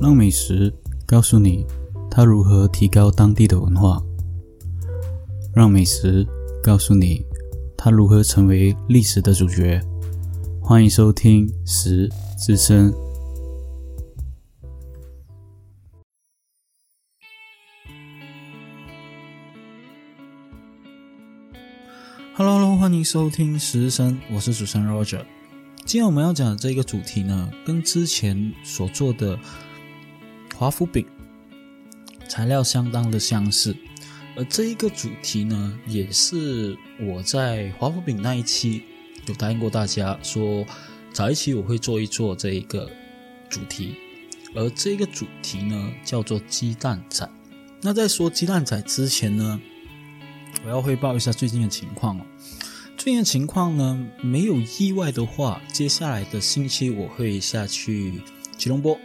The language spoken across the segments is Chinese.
让美食告诉你它如何提高当地的文化，让美食告诉你它如何成为历史的主角。欢迎收听《食之声》。Hello，欢迎收听《食之声》，我是主持人 Roger。今天我们要讲的这个主题呢，跟之前所做的华夫饼材料相当的相似，而这一个主题呢，也是我在华夫饼那一期有答应过大家说，早一期我会做一做这一个主题，而这个主题呢叫做鸡蛋仔。那在说鸡蛋仔之前呢，我要汇报一下最近的情况哦。最近的情况呢，没有意外的话，接下来的星期我会下去吉隆坡，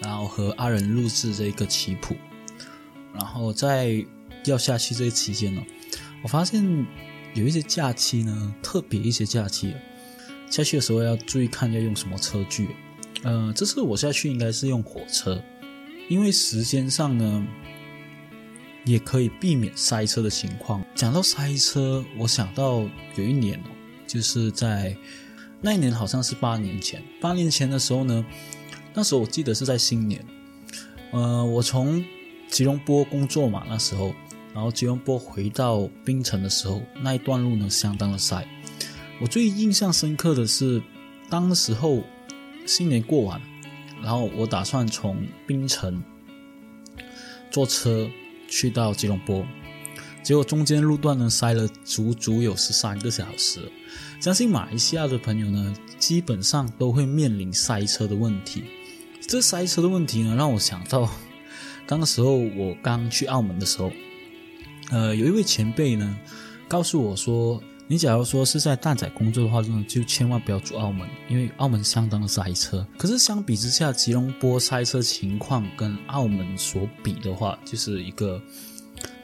然后和阿仁录制这个棋谱。然后在要下去这期间呢，我发现有一些假期呢，特别一些假期，下去的时候要注意看要用什么车距。呃，这次我下去应该是用火车，因为时间上呢。也可以避免塞车的情况。讲到塞车，我想到有一年哦，就是在那一年好像是八年前。八年前的时候呢，那时候我记得是在新年。呃，我从吉隆坡工作嘛，那时候，然后吉隆坡回到槟城的时候，那一段路呢相当的塞。我最印象深刻的是，当时候新年过完，然后我打算从槟城坐车。去到吉隆坡，结果中间路段呢塞了足足有十三个小时。相信马来西亚的朋友呢，基本上都会面临塞车的问题。这塞车的问题呢，让我想到，当时候我刚去澳门的时候，呃，有一位前辈呢告诉我说。你假如说是在蛋仔工作的话，呢，就千万不要住澳门，因为澳门相当的塞车。可是相比之下，吉隆坡塞车情况跟澳门所比的话，就是一个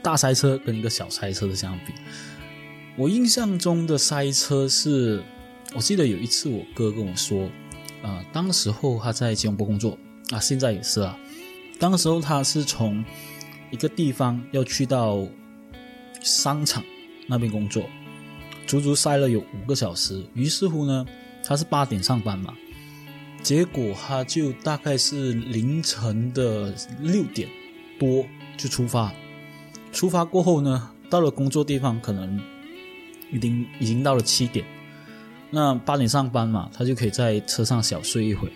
大塞车跟一个小塞车的相比。我印象中的塞车是，我记得有一次我哥跟我说，呃，当时候他在吉隆坡工作，啊，现在也是啊。当时候他是从一个地方要去到商场那边工作。足足塞了有五个小时，于是乎呢，他是八点上班嘛，结果他就大概是凌晨的六点多就出发，出发过后呢，到了工作地方可能已经已经到了七点，那八点上班嘛，他就可以在车上小睡一会，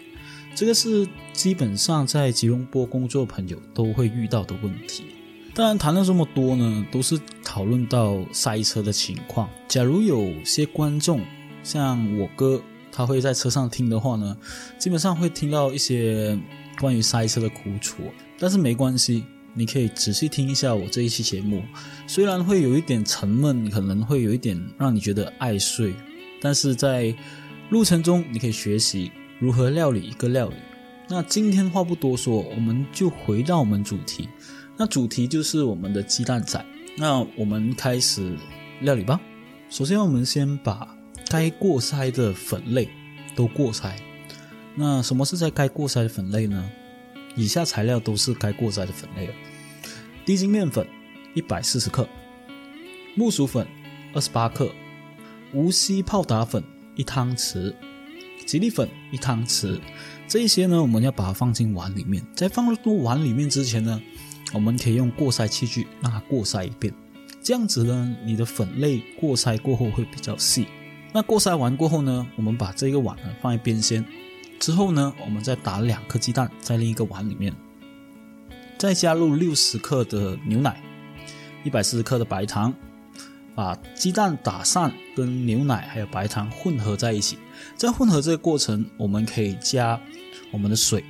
这个是基本上在吉隆坡工作朋友都会遇到的问题。当然，谈了这么多呢，都是讨论到塞车的情况。假如有些观众像我哥，他会在车上听的话呢，基本上会听到一些关于塞车的苦楚。但是没关系，你可以仔细听一下我这一期节目。虽然会有一点沉闷，可能会有一点让你觉得爱睡，但是在路程中你可以学习如何料理一个料理。那今天话不多说，我们就回到我们主题。那主题就是我们的鸡蛋仔。那我们开始料理吧。首先，我们先把该过筛的粉类都过筛。那什么是在该过筛的粉类呢？以下材料都是该过筛的粉类了低筋面粉一百四十克，木薯粉二十八克，无锡泡打粉一汤匙，吉利粉一汤匙。这一些呢，我们要把它放进碗里面。在放入碗里面之前呢，我们可以用过筛器具让它过筛一遍，这样子呢，你的粉类过筛过后会比较细。那过筛完过后呢，我们把这个碗呢放在边先，之后呢，我们再打两颗鸡蛋在另一个碗里面，再加入六十克的牛奶，一百四十克的白糖，把鸡蛋打散，跟牛奶还有白糖混合在一起。在混合这个过程，我们可以加我们的水，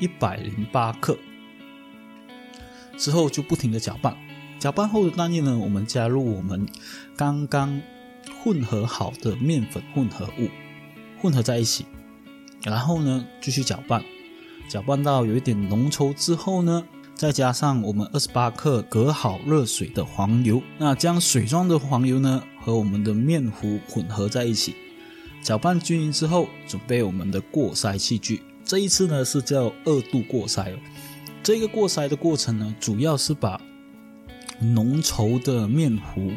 一百零八克。之后就不停的搅拌，搅拌后的蛋液呢，我们加入我们刚刚混合好的面粉混合物，混合在一起，然后呢继续搅拌，搅拌到有一点浓稠之后呢，再加上我们二十八克隔好热水的黄油，那将水状的黄油呢和我们的面糊混合在一起，搅拌均匀之后，准备我们的过筛器具，这一次呢是叫二度过筛哦。这个过筛的过程呢，主要是把浓稠的面糊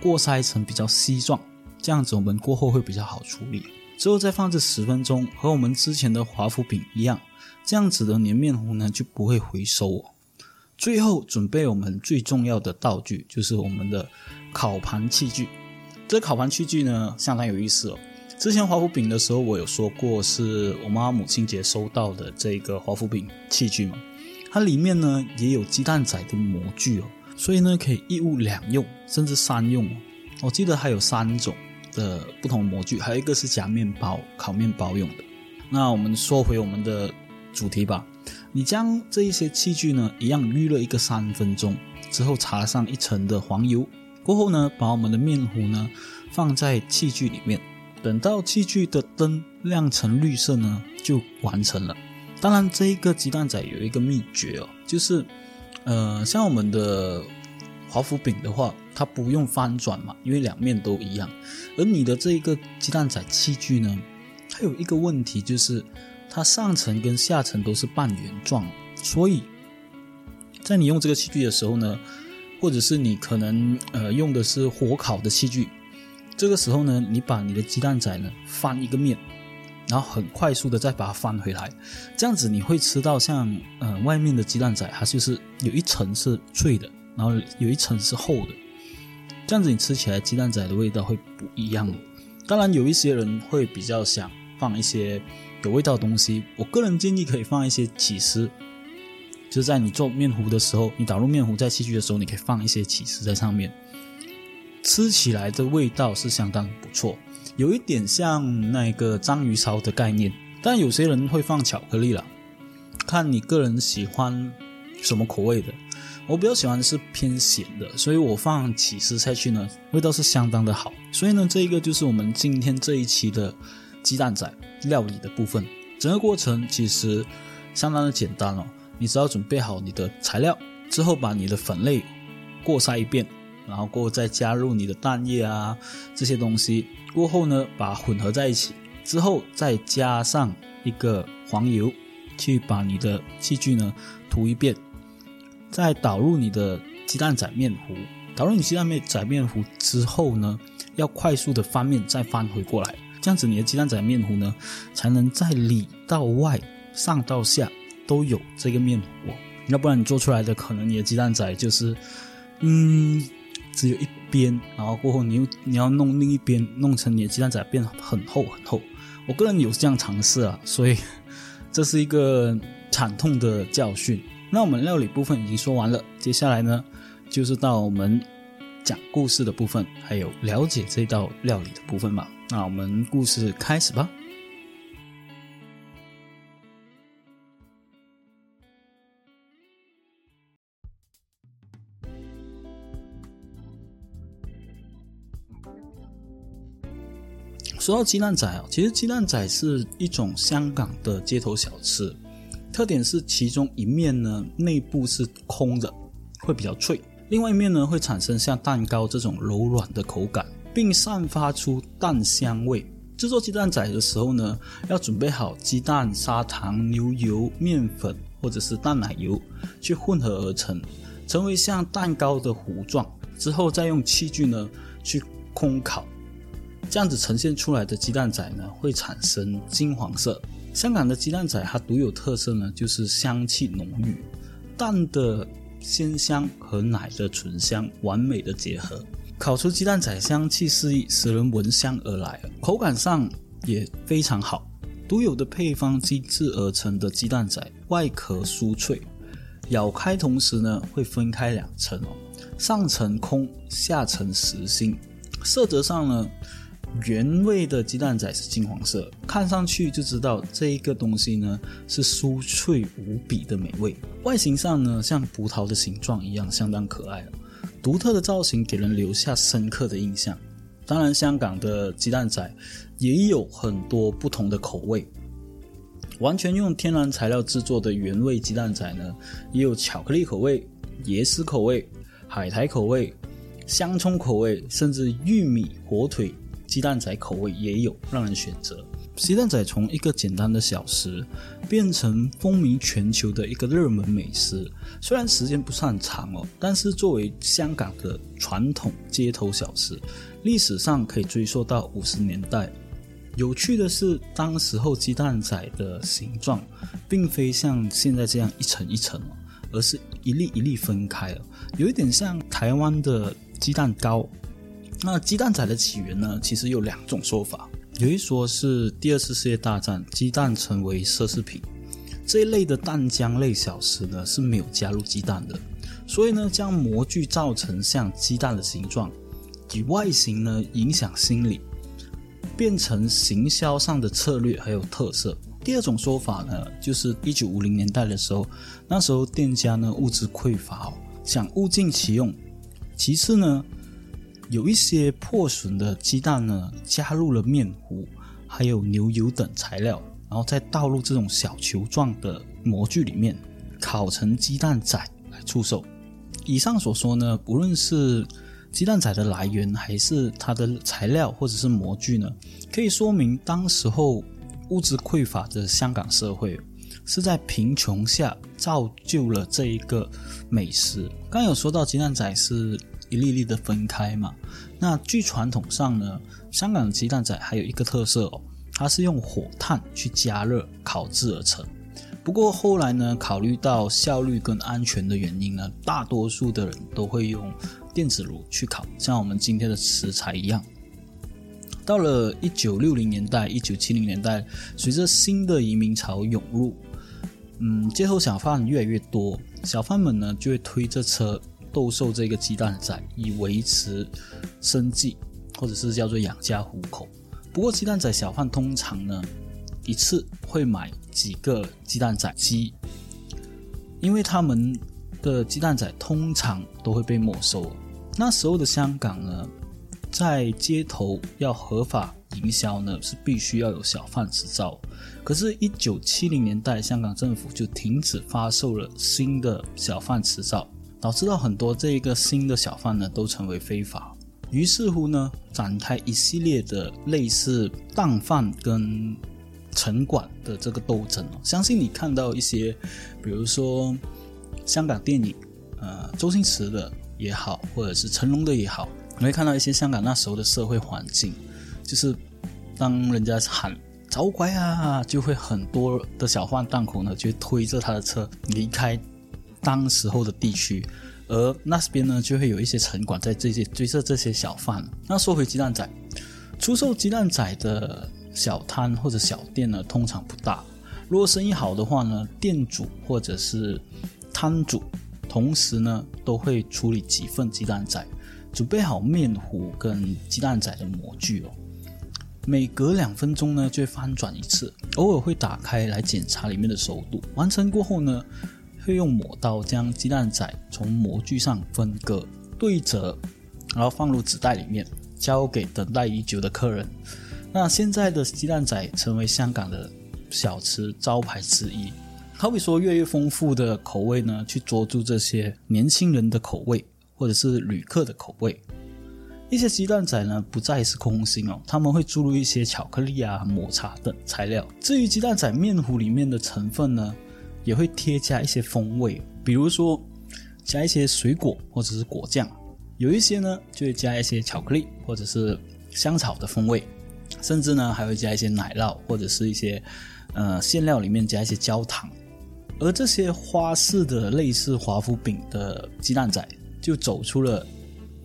过筛成比较稀状，这样子我们过后会比较好处理。之后再放置十分钟，和我们之前的华夫饼一样，这样子的粘面糊呢就不会回收哦。最后准备我们最重要的道具，就是我们的烤盘器具。这烤盘器具呢相当有意思哦。之前华夫饼的时候，我有说过是我妈母亲节收到的这个华夫饼器具嘛，它里面呢也有鸡蛋仔的模具哦，所以呢可以一物两用，甚至三用哦。我记得还有三种的不同模具，还有一个是夹面包、烤面包用的。那我们说回我们的主题吧。你将这一些器具呢，一样预热一个三分钟之后，擦上一层的黄油，过后呢，把我们的面糊呢放在器具里面，等到器具的灯亮成绿色呢，就完成了。当然，这一个鸡蛋仔有一个秘诀哦，就是，呃，像我们的华夫饼的话，它不用翻转嘛，因为两面都一样。而你的这一个鸡蛋仔器具呢，它有一个问题就是。它上层跟下层都是半圆状，所以在你用这个器具的时候呢，或者是你可能呃用的是火烤的器具，这个时候呢，你把你的鸡蛋仔呢翻一个面，然后很快速的再把它翻回来，这样子你会吃到像呃外面的鸡蛋仔，它就是有一层是脆的，然后有一层是厚的，这样子你吃起来鸡蛋仔的味道会不一样。当然有一些人会比较想放一些。有味道的东西，我个人建议可以放一些起司，就是在你做面糊的时候，你打入面糊在器具的时候，你可以放一些起司在上面，吃起来的味道是相当不错，有一点像那个章鱼烧的概念。但有些人会放巧克力了，看你个人喜欢什么口味的。我比较喜欢是偏咸的，所以我放起司下去呢，味道是相当的好。所以呢，这一个就是我们今天这一期的。鸡蛋仔料理的部分，整个过程其实相当的简单哦。你只要准备好你的材料之后，把你的粉类过筛一遍，然后过后再加入你的蛋液啊这些东西，过后呢把混合在一起，之后再加上一个黄油，去把你的器具呢涂一遍，再导入你的鸡蛋仔面糊，导入你鸡蛋面仔面糊之后呢，要快速的翻面，再翻回过来。这样子，你的鸡蛋仔面糊呢，才能在里到外、上到下都有这个面糊。要不然你做出来的，可能你的鸡蛋仔就是，嗯，只有一边，然后过后你又你要弄另一边，弄成你的鸡蛋仔变很厚很厚。我个人有这样尝试啊，所以这是一个惨痛的教训。那我们料理部分已经说完了，接下来呢，就是到我们讲故事的部分，还有了解这道料理的部分吧。那我们故事开始吧。说到鸡蛋仔啊，其实鸡蛋仔是一种香港的街头小吃，特点是其中一面呢内部是空的，会比较脆；另外一面呢会产生像蛋糕这种柔软的口感。并散发出蛋香味。制作鸡蛋仔的时候呢，要准备好鸡蛋、砂糖、牛油、面粉或者是淡奶油，去混合而成，成为像蛋糕的糊状。之后再用器具呢去烘烤，这样子呈现出来的鸡蛋仔呢会产生金黄色。香港的鸡蛋仔它独有特色呢就是香气浓郁，蛋的鲜香和奶的醇香完美的结合。烤出鸡蛋仔香气四溢，使人闻香而来。口感上也非常好，独有的配方机制而成的鸡蛋仔，外壳酥脆，咬开同时呢会分开两层哦，上层空，下层实心。色泽上呢，原味的鸡蛋仔是金黄色，看上去就知道这一个东西呢是酥脆无比的美味。外形上呢，像葡萄的形状一样，相当可爱独特的造型给人留下深刻的印象。当然，香港的鸡蛋仔也有很多不同的口味。完全用天然材料制作的原味鸡蛋仔呢，也有巧克力口味、椰丝口味、海苔口味、香葱口味，甚至玉米火腿鸡蛋仔口味也有让人选择。鸡蛋仔从一个简单的小食变成风靡全球的一个热门美食。虽然时间不算长哦，但是作为香港的传统街头小吃，历史上可以追溯到五十年代。有趣的是，当时候鸡蛋仔的形状并非像现在这样一层一层，而是一粒一粒分开，有一点像台湾的鸡蛋糕。那鸡蛋仔的起源呢，其实有两种说法。有一说是第二次世界大战，鸡蛋成为奢侈品，这一类的蛋浆类小吃呢是没有加入鸡蛋的，所以呢将模具造成像鸡蛋的形状，以外形呢影响心理。变成行销上的策略还有特色。第二种说法呢，就是一九五零年代的时候，那时候店家呢物资匮乏哦，想物尽其用。其次呢，有一些破损的鸡蛋呢，加入了面糊还有牛油等材料，然后再倒入这种小球状的模具里面，烤成鸡蛋仔来出售。以上所说呢，不论是鸡蛋仔的来源还是它的材料或者是模具呢？可以说明当时候物资匮乏的香港社会是在贫穷下造就了这一个美食。刚有说到鸡蛋仔是一粒粒的分开嘛？那据传统上呢，香港的鸡蛋仔还有一个特色哦，它是用火炭去加热烤制而成。不过后来呢，考虑到效率跟安全的原因呢，大多数的人都会用。电子炉去烤，像我们今天的食材一样。到了一九六零年代、一九七零年代，随着新的移民潮涌入，嗯，街头小贩越来越多，小贩们呢就会推着车兜售这个鸡蛋仔，以维持生计，或者是叫做养家糊口。不过，鸡蛋仔小贩通常呢一次会买几个鸡蛋仔鸡，因为他们的鸡蛋仔通常都会被没收。那时候的香港呢，在街头要合法营销呢，是必须要有小贩执照。可是，一九七零年代，香港政府就停止发售了新的小贩执照，导致到很多这一个新的小贩呢，都成为非法。于是乎呢，展开一系列的类似档贩跟城管的这个斗争。相信你看到一些，比如说香港电影，呃，周星驰的。也好，或者是成龙的也好，你会看到一些香港那时候的社会环境，就是当人家喊“走鬼啊”，就会很多的小贩档口呢，就推着他的车离开当时候的地区，而那边呢，就会有一些城管在这些追着这些小贩。那说回鸡蛋仔，出售鸡蛋仔的小摊或者小店呢，通常不大。如果生意好的话呢，店主或者是摊主。同时呢，都会处理几份鸡蛋仔，准备好面糊跟鸡蛋仔的模具哦。每隔两分钟呢，就会翻转一次，偶尔会打开来检查里面的熟度。完成过后呢，会用抹刀将鸡蛋仔从模具上分割、对折，然后放入纸袋里面，交给等待已久的客人。那现在的鸡蛋仔成为香港的小吃招牌之一。好比说，越来越丰富的口味呢，去捉住这些年轻人的口味，或者是旅客的口味。一些鸡蛋仔呢，不再是空心哦，他们会注入一些巧克力啊、抹茶等材料。至于鸡蛋仔面糊里面的成分呢，也会添加一些风味，比如说加一些水果或者是果酱，有一些呢就会加一些巧克力或者是香草的风味，甚至呢还会加一些奶酪或者是一些呃馅料里面加一些焦糖。而这些花式的类似华夫饼的鸡蛋仔，就走出了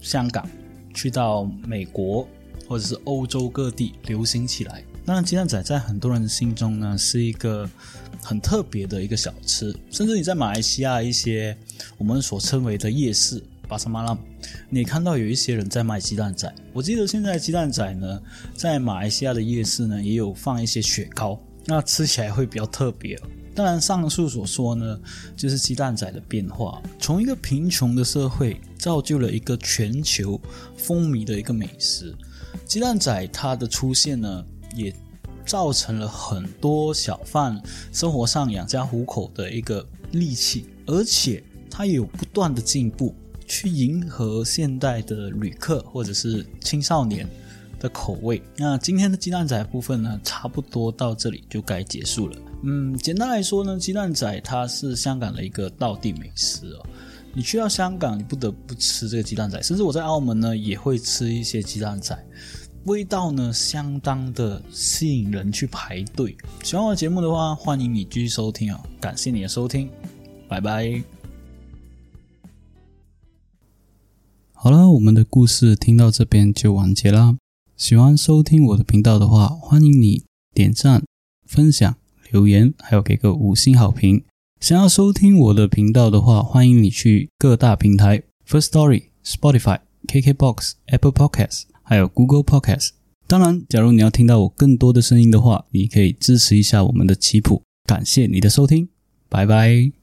香港，去到美国或者是欧洲各地流行起来。当然，鸡蛋仔在很多人心中呢是一个很特别的一个小吃，甚至你在马来西亚一些我们所称为的夜市巴沙马拉，你看到有一些人在卖鸡蛋仔。我记得现在鸡蛋仔呢，在马来西亚的夜市呢也有放一些雪糕，那吃起来会比较特别。当然，上述所说呢，就是鸡蛋仔的变化，从一个贫穷的社会造就了一个全球风靡的一个美食。鸡蛋仔它的出现呢，也造成了很多小贩生活上养家糊口的一个利器，而且它也有不断的进步，去迎合现代的旅客或者是青少年的口味。那今天的鸡蛋仔部分呢，差不多到这里就该结束了。嗯，简单来说呢，鸡蛋仔它是香港的一个道地美食哦。你去到香港，你不得不吃这个鸡蛋仔，甚至我在澳门呢也会吃一些鸡蛋仔，味道呢相当的吸引人去排队。喜欢我的节目的话，欢迎你继续收听啊！感谢你的收听，拜拜。好了，我们的故事听到这边就完结啦。喜欢收听我的频道的话，欢迎你点赞、分享、留言，还有给个五星好评。想要收听我的频道的话，欢迎你去各大平台：First Story、Spotify、KKBox、Apple Podcasts，还有 Google Podcasts。当然，假如你要听到我更多的声音的话，你可以支持一下我们的棋谱。感谢你的收听，拜拜。